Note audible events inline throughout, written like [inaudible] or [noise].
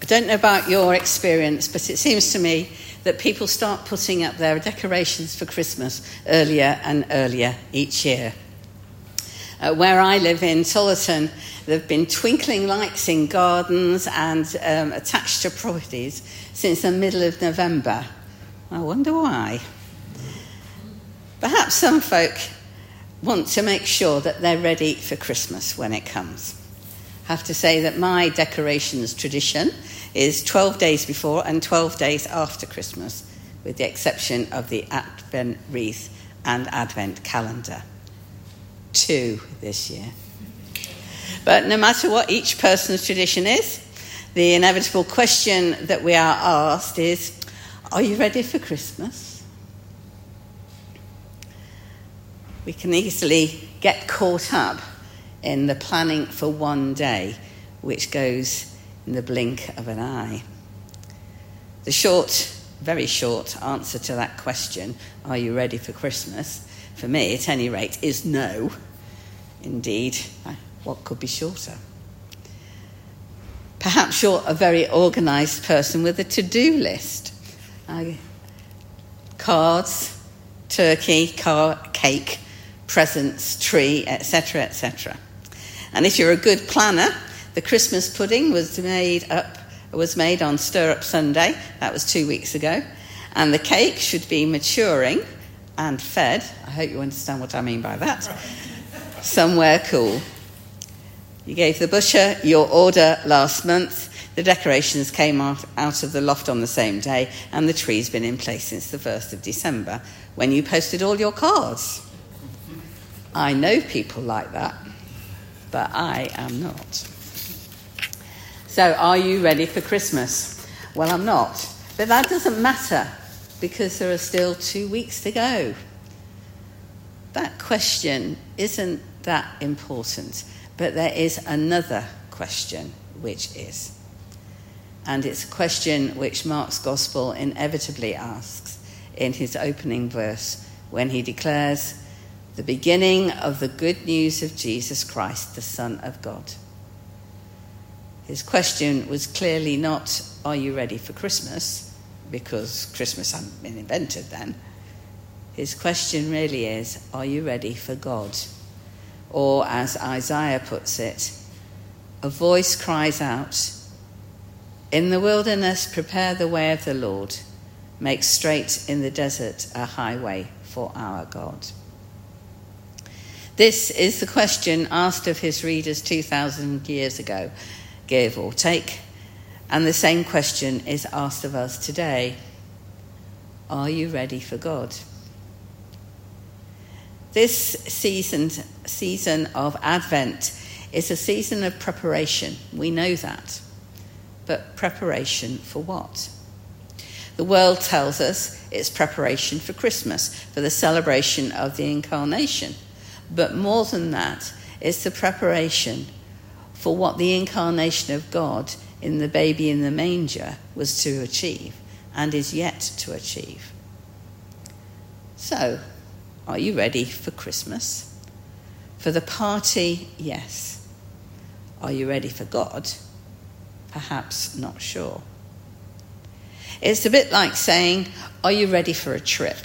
I don't know about your experience, but it seems to me that people start putting up their decorations for Christmas earlier and earlier each year. Uh, where I live in Tollerton, there have been twinkling lights in gardens and um, attached to properties since the middle of November. I wonder why. Perhaps some folk want to make sure that they're ready for Christmas when it comes. Have to say that my decorations tradition is 12 days before and 12 days after Christmas, with the exception of the Advent wreath and Advent calendar. Two this year. But no matter what each person's tradition is, the inevitable question that we are asked is Are you ready for Christmas? We can easily get caught up in the planning for one day, which goes in the blink of an eye. The short, very short answer to that question, are you ready for Christmas? For me, at any rate, is no. Indeed, what could be shorter? Perhaps you're a very organised person with a to do list. Uh, cards, turkey, car, cake, presents, tree, etc., etc. And if you're a good planner, the Christmas pudding was made up was made on Stir Up Sunday. That was two weeks ago. And the cake should be maturing and fed. I hope you understand what I mean by that. [laughs] Somewhere cool. You gave the butcher your order last month. The decorations came out, out of the loft on the same day, and the tree's been in place since the 1st of December when you posted all your cards. I know people like that, but I am not. So, are you ready for Christmas? Well, I'm not. But that doesn't matter because there are still two weeks to go. That question isn't that important, but there is another question which is. And it's a question which Mark's Gospel inevitably asks in his opening verse when he declares, The beginning of the good news of Jesus Christ, the Son of God. His question was clearly not, Are you ready for Christmas? because Christmas hadn't been invented then. His question really is, Are you ready for God? Or, as Isaiah puts it, a voice cries out, In the wilderness, prepare the way of the Lord, make straight in the desert a highway for our God. This is the question asked of his readers 2,000 years ago give or take. And the same question is asked of us today Are you ready for God? This season, season of Advent is a season of preparation. We know that. But preparation for what? The world tells us it's preparation for Christmas, for the celebration of the incarnation. But more than that, it's the preparation for what the incarnation of God in the baby in the manger was to achieve and is yet to achieve. So, are you ready for Christmas? For the party, yes. Are you ready for God? Perhaps not sure. It's a bit like saying, Are you ready for a trip?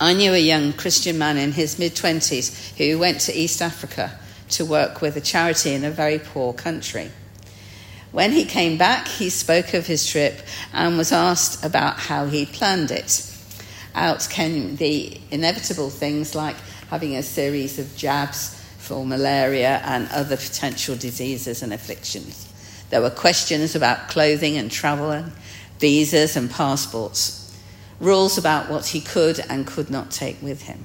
I knew a young Christian man in his mid 20s who went to East Africa to work with a charity in a very poor country. When he came back, he spoke of his trip and was asked about how he planned it. Out came the inevitable things like having a series of jabs for malaria and other potential diseases and afflictions. There were questions about clothing and travel, visas and passports, rules about what he could and could not take with him.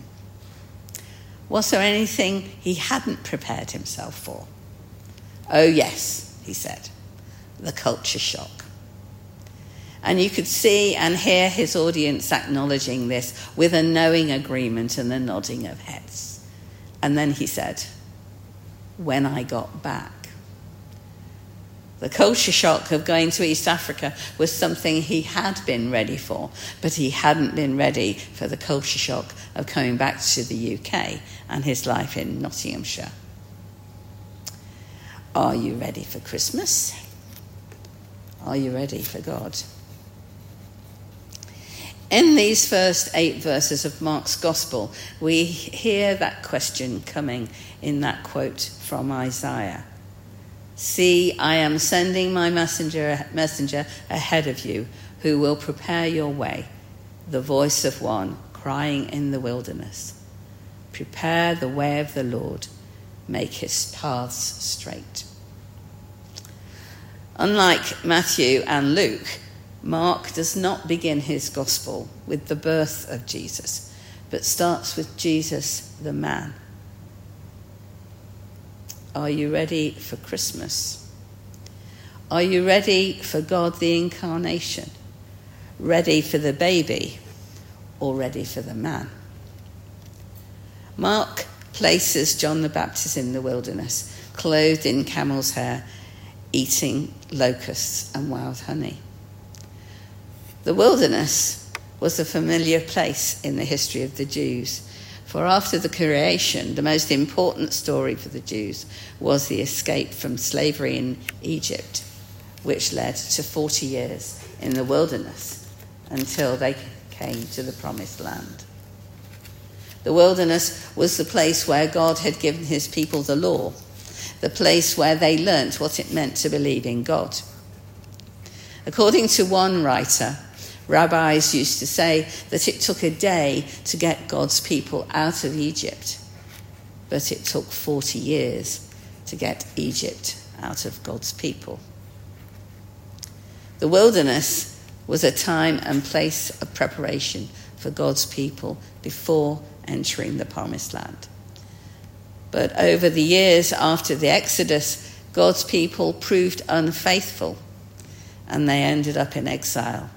Was there anything he hadn't prepared himself for? Oh, yes, he said, the culture shock. And you could see and hear his audience acknowledging this with a knowing agreement and a nodding of heads. And then he said, When I got back. The culture shock of going to East Africa was something he had been ready for, but he hadn't been ready for the culture shock of coming back to the UK and his life in Nottinghamshire. Are you ready for Christmas? Are you ready for God? In these first eight verses of Mark's Gospel, we hear that question coming in that quote from Isaiah See, I am sending my messenger, messenger ahead of you who will prepare your way, the voice of one crying in the wilderness. Prepare the way of the Lord, make his paths straight. Unlike Matthew and Luke, Mark does not begin his gospel with the birth of Jesus, but starts with Jesus the man. Are you ready for Christmas? Are you ready for God the incarnation? Ready for the baby or ready for the man? Mark places John the Baptist in the wilderness, clothed in camel's hair, eating locusts and wild honey. The wilderness was a familiar place in the history of the Jews for after the creation, the most important story for the Jews was the escape from slavery in Egypt, which led to 40 years in the wilderness until they came to the promised land. The wilderness was the place where God had given his people the law, the place where they learnt what it meant to believe in God. According to one writer, Rabbis used to say that it took a day to get God's people out of Egypt, but it took 40 years to get Egypt out of God's people. The wilderness was a time and place of preparation for God's people before entering the promised land. But over the years after the Exodus, God's people proved unfaithful and they ended up in exile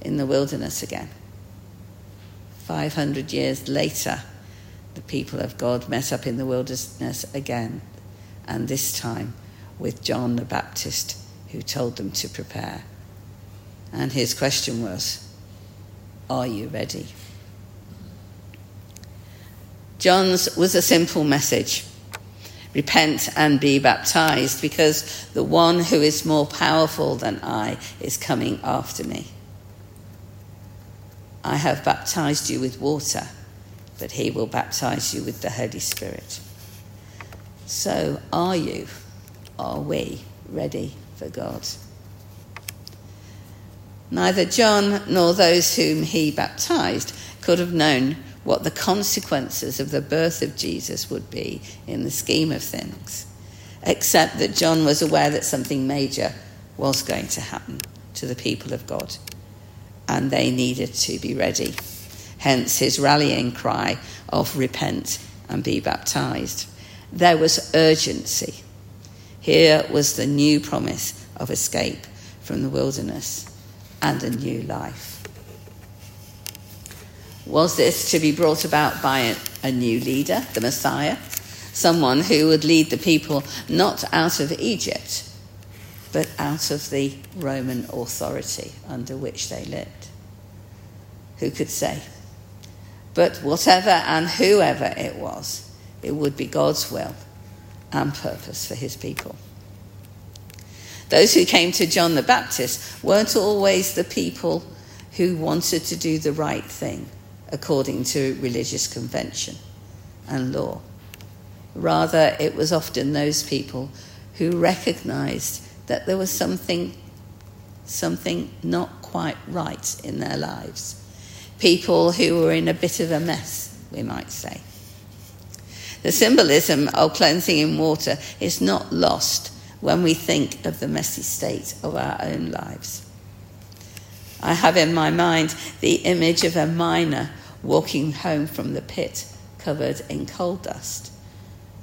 in the wilderness again. 500 years later, the people of God met up in the wilderness again, and this time with John the Baptist, who told them to prepare. And his question was, Are you ready? John's was a simple message repent and be baptized, because the one who is more powerful than I is coming after me. I have baptized you with water, but he will baptize you with the Holy Spirit. So, are you, are we ready for God? Neither John nor those whom he baptized could have known what the consequences of the birth of Jesus would be in the scheme of things, except that John was aware that something major was going to happen to the people of God and they needed to be ready. Hence his rallying cry of repent and be baptized. There was urgency. Here was the new promise of escape from the wilderness and a new life. Was this to be brought about by a, new leader, the Messiah? Someone who would lead the people not out of Egypt, but out of the Roman authority under which they lived who could say? But whatever and whoever it was, it would be God's will and purpose for his people. Those who came to John the Baptist weren't always the people who wanted to do the right thing according to religious convention and law. Rather, it was often those people who recognized that there was something, something not quite right in their lives people who were in a bit of a mess, we might say. The symbolism of cleansing in water is not lost when we think of the messy state of our own lives. I have in my mind the image of a miner walking home from the pit covered in coal dust.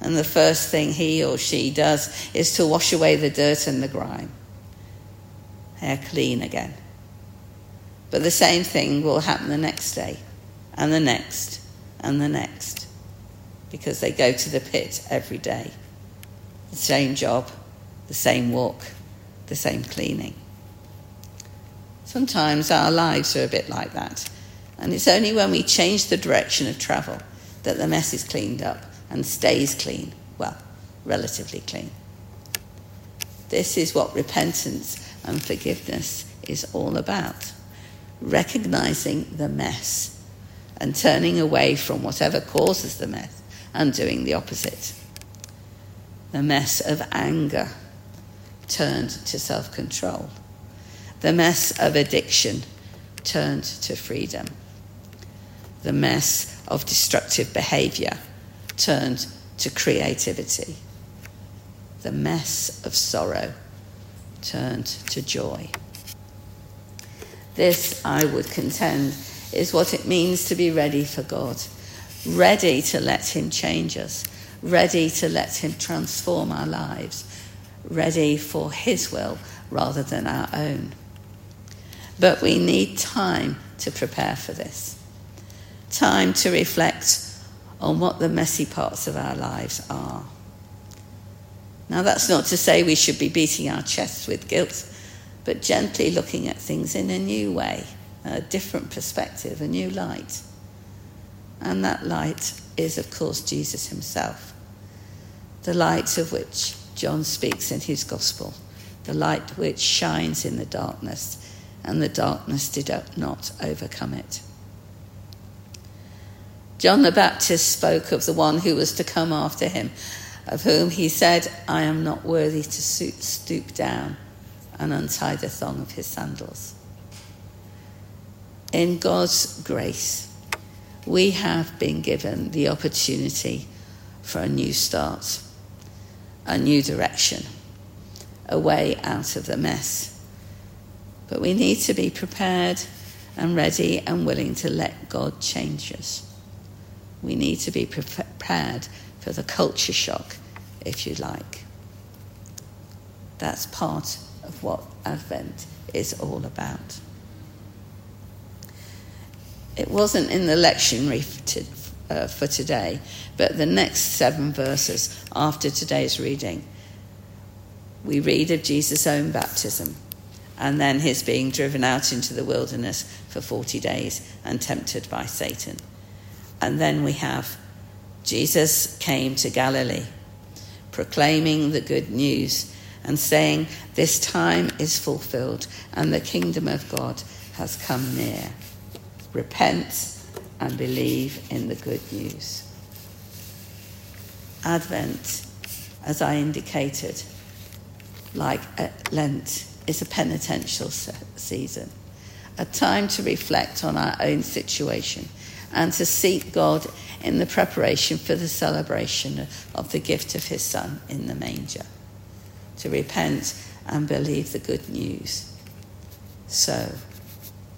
And the first thing he or she does is to wash away the dirt and the grime. They're clean again. But the same thing will happen the next day, and the next, and the next, because they go to the pit every day. The same job, the same walk, the same cleaning. Sometimes our lives are a bit like that, and it's only when we change the direction of travel that the mess is cleaned up and stays clean, well, relatively clean. This is what repentance and forgiveness is all about. Recognizing the mess and turning away from whatever causes the mess and doing the opposite. The mess of anger turned to self control. The mess of addiction turned to freedom. The mess of destructive behavior turned to creativity. The mess of sorrow turned to joy. This, I would contend, is what it means to be ready for God, ready to let Him change us, ready to let Him transform our lives, ready for His will rather than our own. But we need time to prepare for this, time to reflect on what the messy parts of our lives are. Now, that's not to say we should be beating our chests with guilt, but gently looking at things in a new way, a different perspective, a new light. And that light is, of course, Jesus himself, the light of which John speaks in his gospel, the light which shines in the darkness, and the darkness did not overcome it. John the Baptist spoke of the one who was to come after him, of whom he said, I am not worthy to stoop down and untie the thong of his sandals. In God's grace, we have been given the opportunity for a new start, a new direction, a way out of the mess. But we need to be prepared and ready and willing to let God change us. We need to be prepared for the culture shock, if you like. That's part of what Advent is all about. It wasn't in the lectionary for, uh, for today, but the next seven verses after today's reading, we read of Jesus' own baptism and then his being driven out into the wilderness for 40 days and tempted by Satan. And then we have Jesus came to Galilee, proclaiming the good news and saying, This time is fulfilled and the kingdom of God has come near. Repent and believe in the good news. Advent, as I indicated, like Lent, is a penitential season, a time to reflect on our own situation and to seek God in the preparation for the celebration of the gift of his Son in the manger, to repent and believe the good news. So,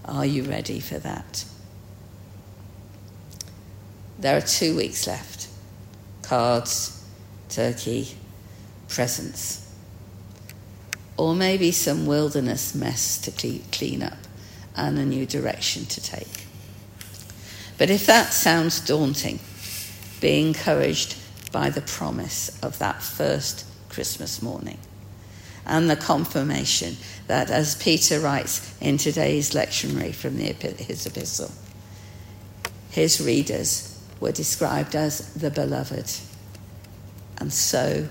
are you ready for that? There are two weeks left cards, turkey, presents, or maybe some wilderness mess to clean up and a new direction to take. But if that sounds daunting, be encouraged by the promise of that first Christmas morning and the confirmation that, as Peter writes in today's lectionary from the, his epistle, his readers were described as the beloved, and so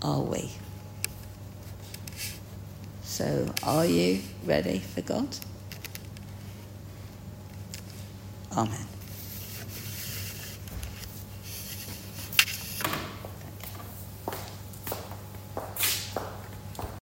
are we. So, are you ready for God? Amen.